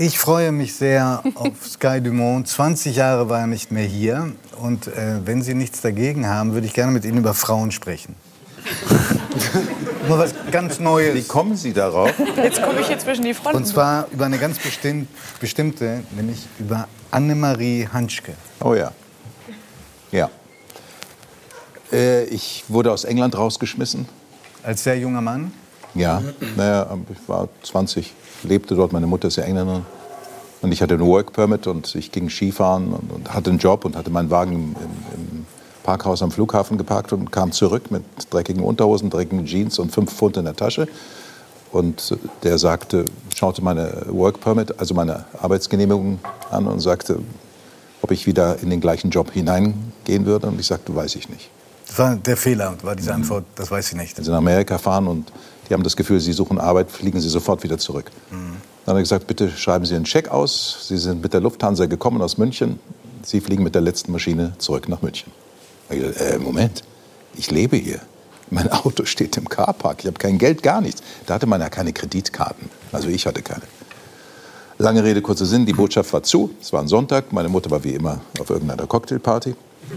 Ich freue mich sehr auf Sky Dumont. 20 Jahre war er nicht mehr hier. Und äh, wenn Sie nichts dagegen haben, würde ich gerne mit Ihnen über Frauen sprechen. Nur was ganz Neues. Wie kommen Sie darauf? Jetzt komme ich hier zwischen die Fronten. Und zwar über eine ganz bestimmt, bestimmte, nämlich über Annemarie Hanschke. Oh ja. Ja. Äh, ich wurde aus England rausgeschmissen. Als sehr junger Mann? Ja, naja, ich war 20, lebte dort, meine Mutter ist ja Engländerin. Und ich hatte ein Work Permit und ich ging Skifahren und, und hatte einen Job und hatte meinen Wagen im, im, im, Parkhaus am Flughafen geparkt und kam zurück mit dreckigen Unterhosen, dreckigen Jeans und fünf Pfund in der Tasche. Und der sagte, schaute meine Work Permit, also meine Arbeitsgenehmigung an und sagte, ob ich wieder in den gleichen Job hineingehen würde. Und ich sagte, weiß ich nicht. Das war der Fehler, war diese Antwort, das weiß ich nicht. Wenn Sie nach Amerika fahren und die haben das Gefühl, Sie suchen Arbeit, fliegen Sie sofort wieder zurück. Mhm. Dann habe ich gesagt, bitte schreiben Sie einen Scheck aus. Sie sind mit der Lufthansa gekommen aus München. Sie fliegen mit der letzten Maschine zurück nach München. Ich gesagt, äh, Moment, ich lebe hier. Mein Auto steht im Carpark. Ich habe kein Geld, gar nichts. Da hatte man ja keine Kreditkarten. Also ich hatte keine. Lange Rede, kurzer Sinn. Die Botschaft war zu. Es war ein Sonntag. Meine Mutter war wie immer auf irgendeiner Cocktailparty.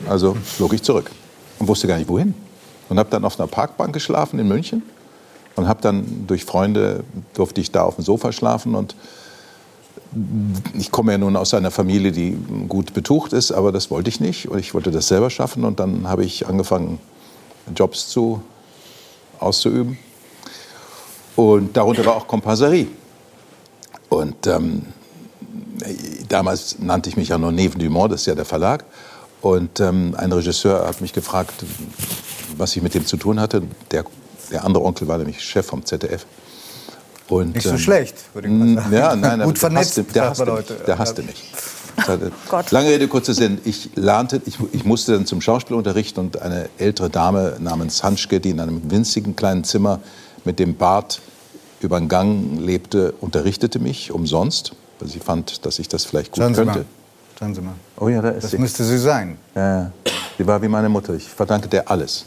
Also flog ich zurück und wusste gar nicht wohin. Und habe dann auf einer Parkbank geschlafen in München und habe dann durch Freunde durfte ich da auf dem Sofa schlafen und ich komme ja nun aus einer Familie, die gut betucht ist, aber das wollte ich nicht und ich wollte das selber schaffen und dann habe ich angefangen Jobs zu auszuüben. Und darunter war auch Komparserie. Und ähm, damals nannte ich mich ja noch Neven Dumont, das ist ja der Verlag. Und ähm, ein Regisseur hat mich gefragt, was ich mit dem zu tun hatte. Der, der andere Onkel war nämlich Chef vom ZDF. Und, Nicht so ähm, schlecht, würde ich mal sagen. Ja, nein, Gut vernetzt, der, der, hasste, Leute. Mich, der hasste mich. Lange Rede, kurzer Sinn. Ich lernte, ich, ich, musste dann zum Schauspielunterricht und eine ältere Dame namens Hanschke, die in einem winzigen kleinen Zimmer mit dem Bart über den Gang lebte, unterrichtete mich umsonst, weil sie fand, dass ich das vielleicht gut Schauen könnte. Sie Schauen Sie mal. Oh ja, da ist das sie. müsste sie sein. Ja, sie war wie meine Mutter. Ich verdanke der alles.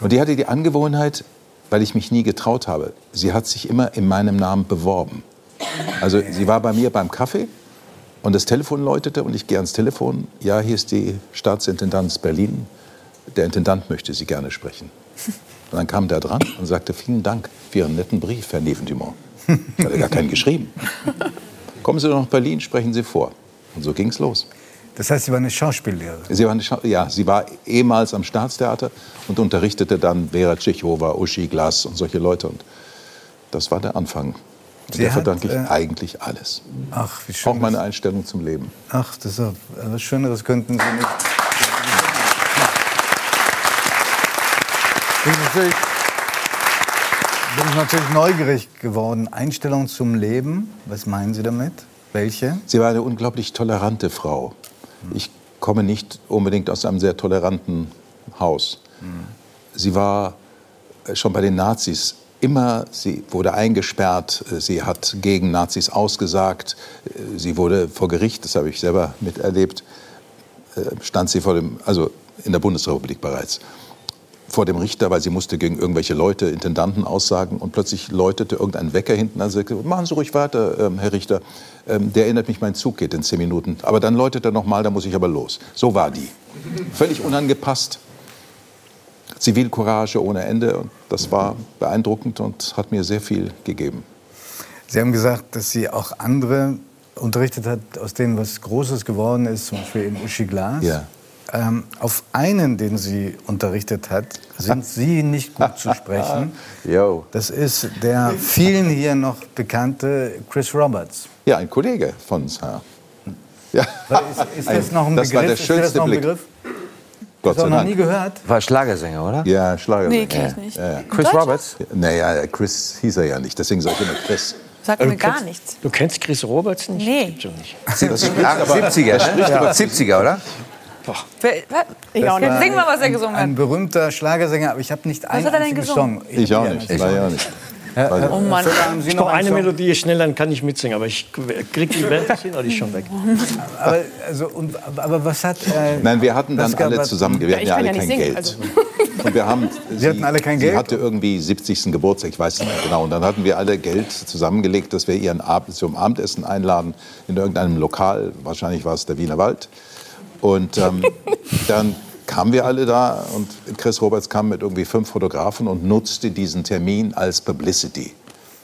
Und die hatte die Angewohnheit, weil ich mich nie getraut habe. Sie hat sich immer in meinem Namen beworben. Also sie war bei mir beim Kaffee und das Telefon läutete und ich gehe ans Telefon. Ja, hier ist die Staatsintendanz Berlin. Der Intendant möchte Sie gerne sprechen. Und dann kam der dran und sagte, vielen Dank für Ihren netten Brief, Herr Neven-Dumont. Ich hatte gar keinen geschrieben. Kommen Sie doch nach Berlin, sprechen Sie vor. Und so ging es los. Das heißt, Sie war eine Schauspiellehrerin? Sie war eine Scha ja, sie war ehemals am Staatstheater und unterrichtete dann Vera Tschechova, Uschi Glas und solche Leute. Und das war der Anfang. Und der verdanke ich äh, eigentlich alles. Ach, wie schön. Auch meine Einstellung zum Leben. Ach, das ist auch, was Schöneres könnten Sie nicht. Bin natürlich, bin ich natürlich neugierig geworden. Einstellung zum Leben, was meinen Sie damit? Welche? Sie war eine unglaublich tolerante Frau. Ich komme nicht unbedingt aus einem sehr toleranten Haus. Sie war äh, schon bei den Nazis immer, sie wurde eingesperrt, äh, sie hat gegen Nazis ausgesagt, äh, sie wurde vor Gericht, das habe ich selber miterlebt, stand sie vor dem, also in der Bundesrepublik bereits vor dem Richter, weil sie musste gegen irgendwelche Leute, Intendanten aussagen und plötzlich läutete irgendein Wecker hinten an. Sagte, machen Sie ruhig weiter, ähm, Herr Richter. Ähm, der erinnert mich, mein Zug geht in zehn Minuten. Aber dann läutet er noch mal, da muss ich aber los. So war die. Völlig unangepasst. Zivilcourage ohne Ende. Und das war beeindruckend und hat mir sehr viel gegeben. Sie haben gesagt, dass Sie auch andere unterrichtet hat, aus denen was Großes geworden ist, zum Beispiel in Uschi Glas. Ja. Ähm, auf einen, den sie unterrichtet hat, sind Sie nicht gut zu sprechen. Yo. Das ist der vielen hier noch bekannte Chris Roberts. Ja, ein Kollege von uns. Ja. ja. Ist, ist, das noch ein das Begriff? War der schönste ist das noch ein Blick. Begriff? Gott das noch Dank. nie gehört? War Schlagersänger, oder? Ja, Schlagersänger. Nee, kenn ich nicht. Ja, ja. Chris Roberts? Naja, Chris hieß er ja nicht, deswegen sage ich immer Chris. Sagt mir gar nichts. Du kennst Chris Roberts nicht? Nee. Gibt's doch nicht. Ah, 70er, ne? ja. 70er, oder? Wer- wa- Ich auch nicht. Sing mal, was er gesungen Ein hat. berühmter Schlagersänger, aber ich habe nicht einen hat er denn einzigen gesungen? Song. Ich auch Ja, nicht. War ja auch nicht. Weil- Oh Mann. Sie Ich noch eine Song? Melodie schnell, dann kann ich mitsingen. Aber ich krieg die die ist schon weg. Aber, also, und, aber was hat... Äh, Nein, wir hatten dann alle zusammen, wir Ja, hatten ich ja alle ja kein singen, Geld. also. Und wir haben, sie, hatten alle kein sie Geld? hatte irgendwie 70. Geburtstag, ich weiß nicht mehr genau. Und dann hatten wir alle Geld zusammengelegt, dass wir ihren Ab zum Abendessen einladen in irgendeinem Lokal. Wahrscheinlich war es der Wiener Wald. Und ähm, dann kamen wir alle da und Chris Roberts kam mit irgendwie fünf Fotografen und nutzte diesen Termin als Publicity.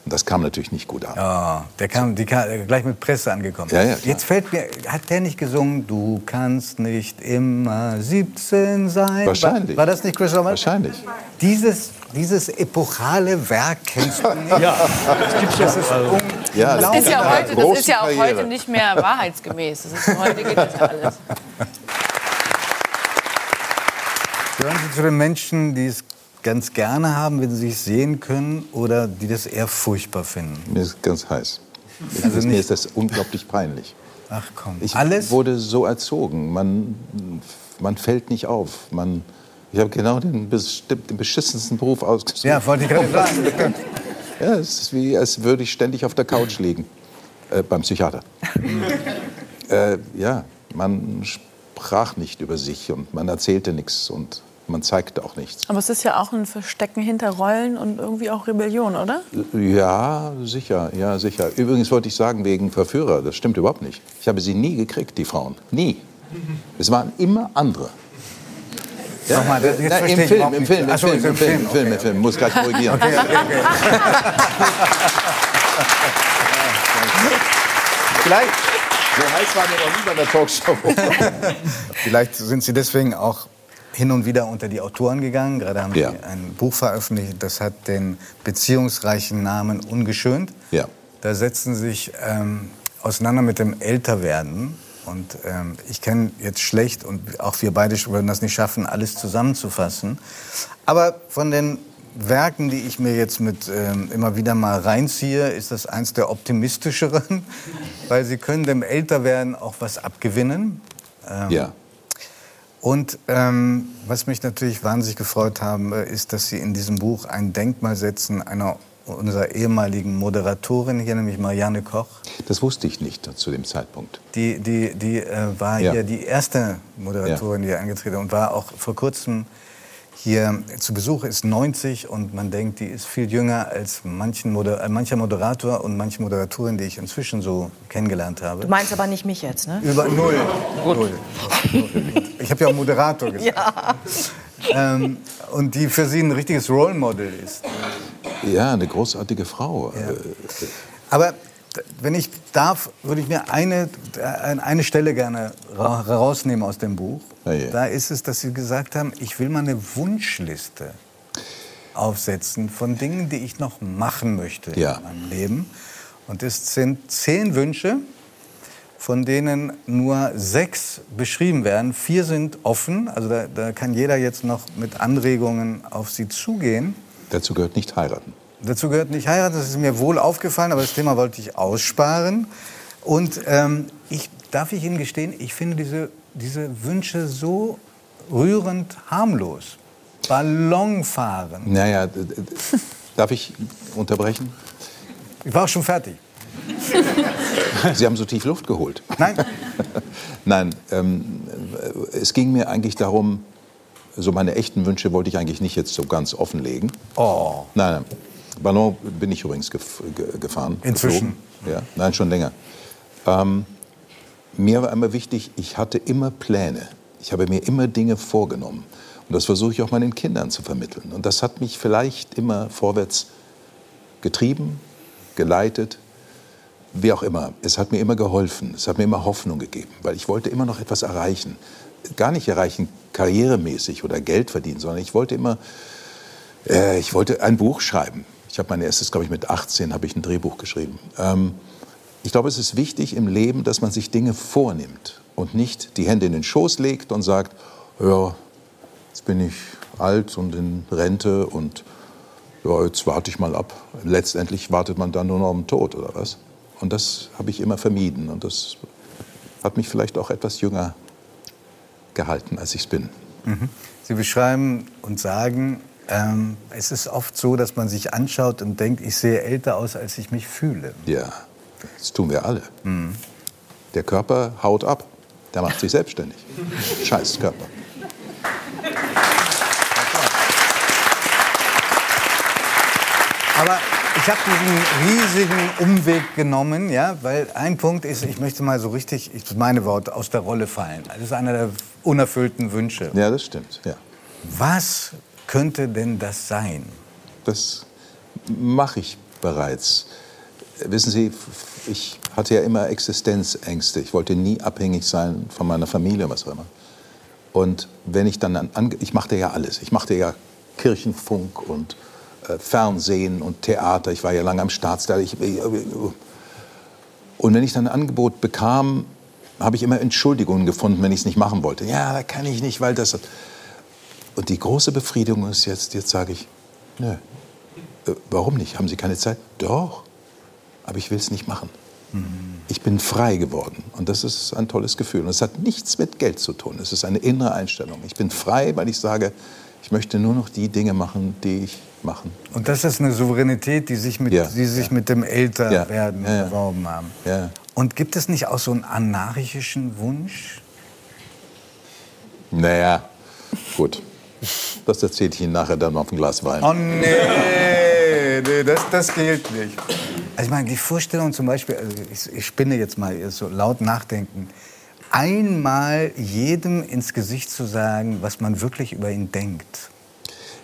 Und das kam natürlich nicht gut an. Oh, der kam, die kam gleich mit Presse angekommen. Ja, ja. Jetzt fällt mir, hat der nicht gesungen, du kannst nicht immer 17 sein? Wahrscheinlich. War, war das nicht Chris Roberts? Wahrscheinlich. Dieses, dieses epochale Werk kennst du nicht? Ja, das gibt's Das ist ja. Also, Ja, Das ist ja heute, das ist ja auch Karriere. heute nicht mehr wahrheitsgemäß. Das ist, heute geht das ja alles. Gehören Sie zu den Menschen, die es ganz gerne haben, wenn sie sich sehen können, oder die das eher furchtbar finden? Mir ist ganz heiß. Also mir ist das unglaublich peinlich. Ach komm, Ich alles? wurde so erzogen. Man, man fällt nicht auf. Man, ich habe genau den, den beschissensten Beruf ausgesucht. Ja, wollte ich gerade sagen. Ja, es ist wie, als würde ich ständig auf der Couch liegen. Äh, beim Psychiater. äh, ja, man sprach nicht über sich und man erzählte nichts und man zeigte auch nichts. Aber es ist ja auch ein Verstecken hinter Rollen und irgendwie auch Rebellion, oder? Ja, sicher, ja, sicher. Übrigens wollte ich sagen, wegen Verführer, das stimmt überhaupt nicht. Ich habe sie nie gekriegt, die Frauen. Nie. Es waren immer andere. Nochmal, jetzt Na, verstehe Im Film, im. Film, im Ach so, Film, im Film, im okay. Film, im Film. Muss gleich korrigieren. Vielleicht, So heiß war mir noch nie bei der Talkshow. vielleicht sind Sie deswegen auch hin und wieder unter die Autoren gegangen. Gerade haben Ja. Sie ein Buch veröffentlicht, das hat den beziehungsreichen Namen Ungeschönt. Ja. Da setzen Sie sich ähm, auseinander mit dem Älterwerden. Und ähm, ich kenne jetzt schlecht, und auch wir beide würden das nicht schaffen, alles zusammenzufassen. Aber von den Werken, die ich mir jetzt mit ähm, immer wieder mal reinziehe, ist das eins der optimistischeren, weil sie können dem Älterwerden auch was abgewinnen. Ähm, Ja. Und ähm, was mich natürlich wahnsinnig gefreut haben, äh, ist, dass Sie in diesem Buch ein Denkmal setzen einer unserer ehemaligen Moderatorin hier, nämlich Marianne Koch. Das wusste ich nicht zu dem Zeitpunkt. Die, die, die äh, war Ja. hier die erste Moderatorin, die hier angetreten ist und war auch vor kurzem hier zu Besuch, ist 90 und man denkt, die ist viel jünger als manchen Moder äh, mancher Moderator und manche Moderatorin, die ich inzwischen so kennengelernt habe. Du meinst aber nicht mich jetzt, ne? Über null. null. Ich habe ja auch Moderator gesagt. Ähm, und die für Sie ein richtiges Role Model ist. Ja, eine großartige Frau. Äh, Aber d- wenn ich darf, würde ich mir eine, äh, eine Stelle gerne ra rausnehmen aus dem Buch. Ja, ja. Da ist es, dass Sie gesagt haben, ich will mal eine Wunschliste aufsetzen von Dingen, die ich noch machen möchte Ja. in meinem Leben. Und es sind zehn Wünsche, von denen nur sechs beschrieben werden. Vier sind offen, also da, da kann jeder jetzt noch mit Anregungen auf Sie zugehen. Dazu gehört nicht heiraten. Dazu gehört nicht heiraten, das ist mir wohl aufgefallen, aber das Thema wollte ich aussparen. Und ähm, ich, darf ich Ihnen gestehen, ich finde diese, diese Wünsche so rührend harmlos. Ballonfahren. Naja, d- d- darf ich unterbrechen? Ich war auch schon fertig. Sie haben so tief Luft geholt. Nein, Nein, ähm, äh, es ging mir eigentlich darum, so meine echten Wünsche wollte ich eigentlich nicht jetzt so ganz offenlegen. Oh. Nein, nein. Ballon bin ich übrigens gef ge gefahren. Inzwischen? geflogen. Ja, nein, schon länger. Ähm, mir war immer wichtig, ich hatte immer Pläne. Ich habe mir immer Dinge vorgenommen. Und das versuche ich auch meinen Kindern zu vermitteln. Und das hat mich vielleicht immer vorwärts getrieben, geleitet, wie auch immer. Es hat mir immer geholfen. Es hat mir immer Hoffnung gegeben, weil ich wollte immer noch etwas erreichen. Gar nicht erreichen karrieremäßig oder Geld verdienen, sondern ich wollte immer, äh, ich wollte ein Buch schreiben. Ich habe mein erstes, glaube ich, mit 18 habe ich ein Drehbuch geschrieben. Ähm, ich glaube, es ist wichtig im Leben, dass man sich Dinge vornimmt und nicht die Hände in den Schoß legt und sagt, ja, jetzt bin ich alt und in Rente und ja, jetzt warte ich mal ab. Letztendlich wartet man dann nur noch am Tod oder was? Und das habe ich immer vermieden und das hat mich vielleicht auch etwas jünger gehalten, als ich es bin. Sie beschreiben und sagen, ähm, es ist oft so, dass man sich anschaut und denkt, ich sehe älter aus, als ich mich fühle. Ja, das tun wir alle. Der Körper haut ab. Der macht sich selbstständig. Scheiß Körper. Aber ich habe diesen riesigen Umweg genommen, ja, weil ein Punkt ist, ich möchte mal so richtig, ich meine Worte, aus der Rolle fallen. Das ist einer der unerfüllten Wünsche. Ja, das stimmt. Ja. Was könnte denn das sein? Das mache ich bereits. Wissen Sie, ich hatte ja immer Existenzängste. Ich wollte nie abhängig sein von meiner Familie, was auch immer. Und wenn ich dann an, ich machte ja alles. Ich machte ja Kirchenfunk und äh, Fernsehen und Theater. Ich war ja lange am Staatstheater. Ich, ich, und wenn ich dann ein Angebot bekam, habe ich immer Entschuldigungen gefunden, wenn ich es nicht machen wollte. Ja, da kann ich nicht, weil das. Und die große Befriedigung ist jetzt, jetzt sage ich, nö. Äh, warum nicht? Haben Sie keine Zeit? Doch. Aber ich will es nicht machen. Ich bin frei geworden. Und das ist ein tolles Gefühl. Und es hat nichts mit Geld zu tun. Es ist eine innere Einstellung. Ich bin frei, weil ich sage, ich möchte nur noch die Dinge machen, die ich machen. Und das ist eine Souveränität, die sich mit, Ja, die sich ja. mit dem Älterwerden Ja, erworben haben. Und gibt es nicht auch so einen anarchischen Wunsch? Naja, gut. Das erzähle ich Ihnen nachher dann auf ein Glas Wein. Oh nee, nee das, das gilt nicht. Also ich meine, die Vorstellung zum Beispiel, also ich, ich spinne jetzt mal so laut nachdenken, einmal jedem ins Gesicht zu sagen, was man wirklich über ihn denkt.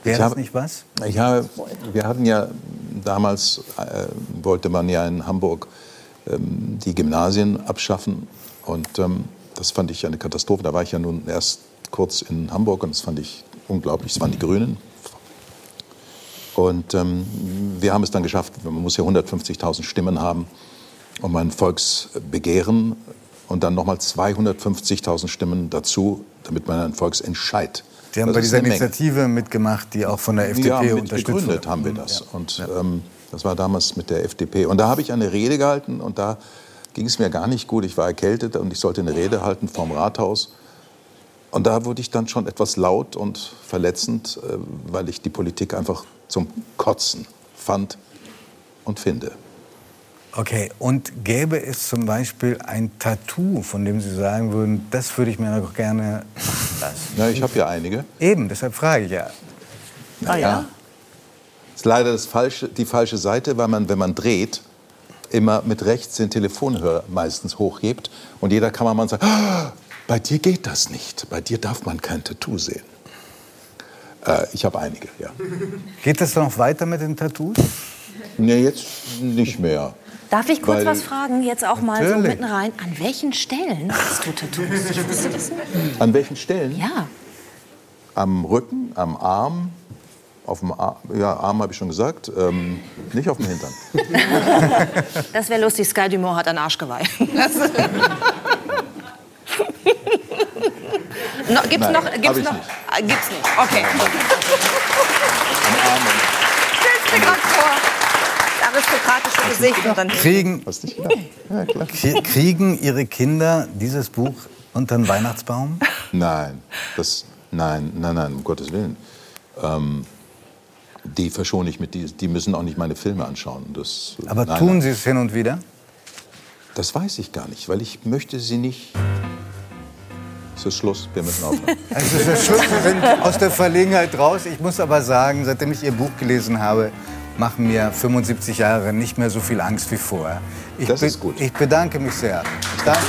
Wäre das nicht was? Ich habe, wir hatten ja damals, äh, wollte man ja in Hamburg ähm, die Gymnasien abschaffen. Und ähm, das fand ich eine Katastrophe. Da war ich ja nun erst kurz in Hamburg und das fand ich unglaublich. Es waren die Grünen. Und ähm, wir haben es dann geschafft, man muss ja 150.000 Stimmen haben, um ein Volksbegehren und dann nochmal 250.000 Stimmen dazu, damit man einen Volksentscheid. Sie haben Das bei dieser eine Menge. Initiative mitgemacht, die auch von der FDP ja, unterstützt wurde. haben wir das. Und ähm, das war damals mit der FDP. Und da habe ich eine Rede gehalten und da ging es mir gar nicht gut. Ich war erkältet und ich sollte eine Rede halten vorm Rathaus. Und da wurde ich dann schon etwas laut und verletzend, äh, weil ich die Politik einfach zum Kotzen fand und finde. Okay, und gäbe es zum Beispiel ein Tattoo, von dem Sie sagen würden, das würde ich mir noch gerne machen lassen? Ja, ich habe ja einige. Eben, deshalb frage ich ja. Ah ja? Das ist leider das falsche, die falsche Seite, weil man, wenn man dreht, immer mit rechts den Telefonhörer meistens hochhebt und jeder Kameramann sagt, "Ah, bei dir geht das nicht, bei dir darf man kein Tattoo sehen. Äh, ich habe einige, ja. Geht das noch weiter mit den Tattoos? Nee, jetzt nicht mehr. Darf ich kurz Weil- was fragen, jetzt auch mal so mitten rein? An welchen Stellen hast du Tattoos? Ich wusste das nicht. An welchen Stellen? Ja. Am Rücken, am Arm, auf dem Arm, ja, Arm habe ich schon gesagt, ähm, nicht auf dem Hintern. Das wäre lustig. Sky Dumont hat ein Arschgeweih. Das no, gibt's Nein, noch? Gibt's noch? nicht. Ah, Gibt's nicht. Okay. Am Arm. Stell's mir gerade vor. Das aristokratische Gesicht und dann Kriegen? Ja, kriegen Ihre Kinder dieses Buch unter den Weihnachtsbaum? Nein, das, nein, nein, nein, um Gottes Willen. Ähm, die verschone ich mit, die, die müssen auch nicht meine Filme anschauen. Das, Aber nein, tun. Sie es hin und wieder? Das weiß ich gar nicht, weil ich möchte sie nicht. Es ist Schluss, wir müssen aufhören. Also der Schluss, Sie sind aus der Verlegenheit raus. Ich muss aber sagen, seitdem ich Ihr Buch gelesen habe, machen mir 75 Jahre nicht mehr so viel Angst wie vorher. Ich Das ist gut. Ich bedanke mich sehr. Danke.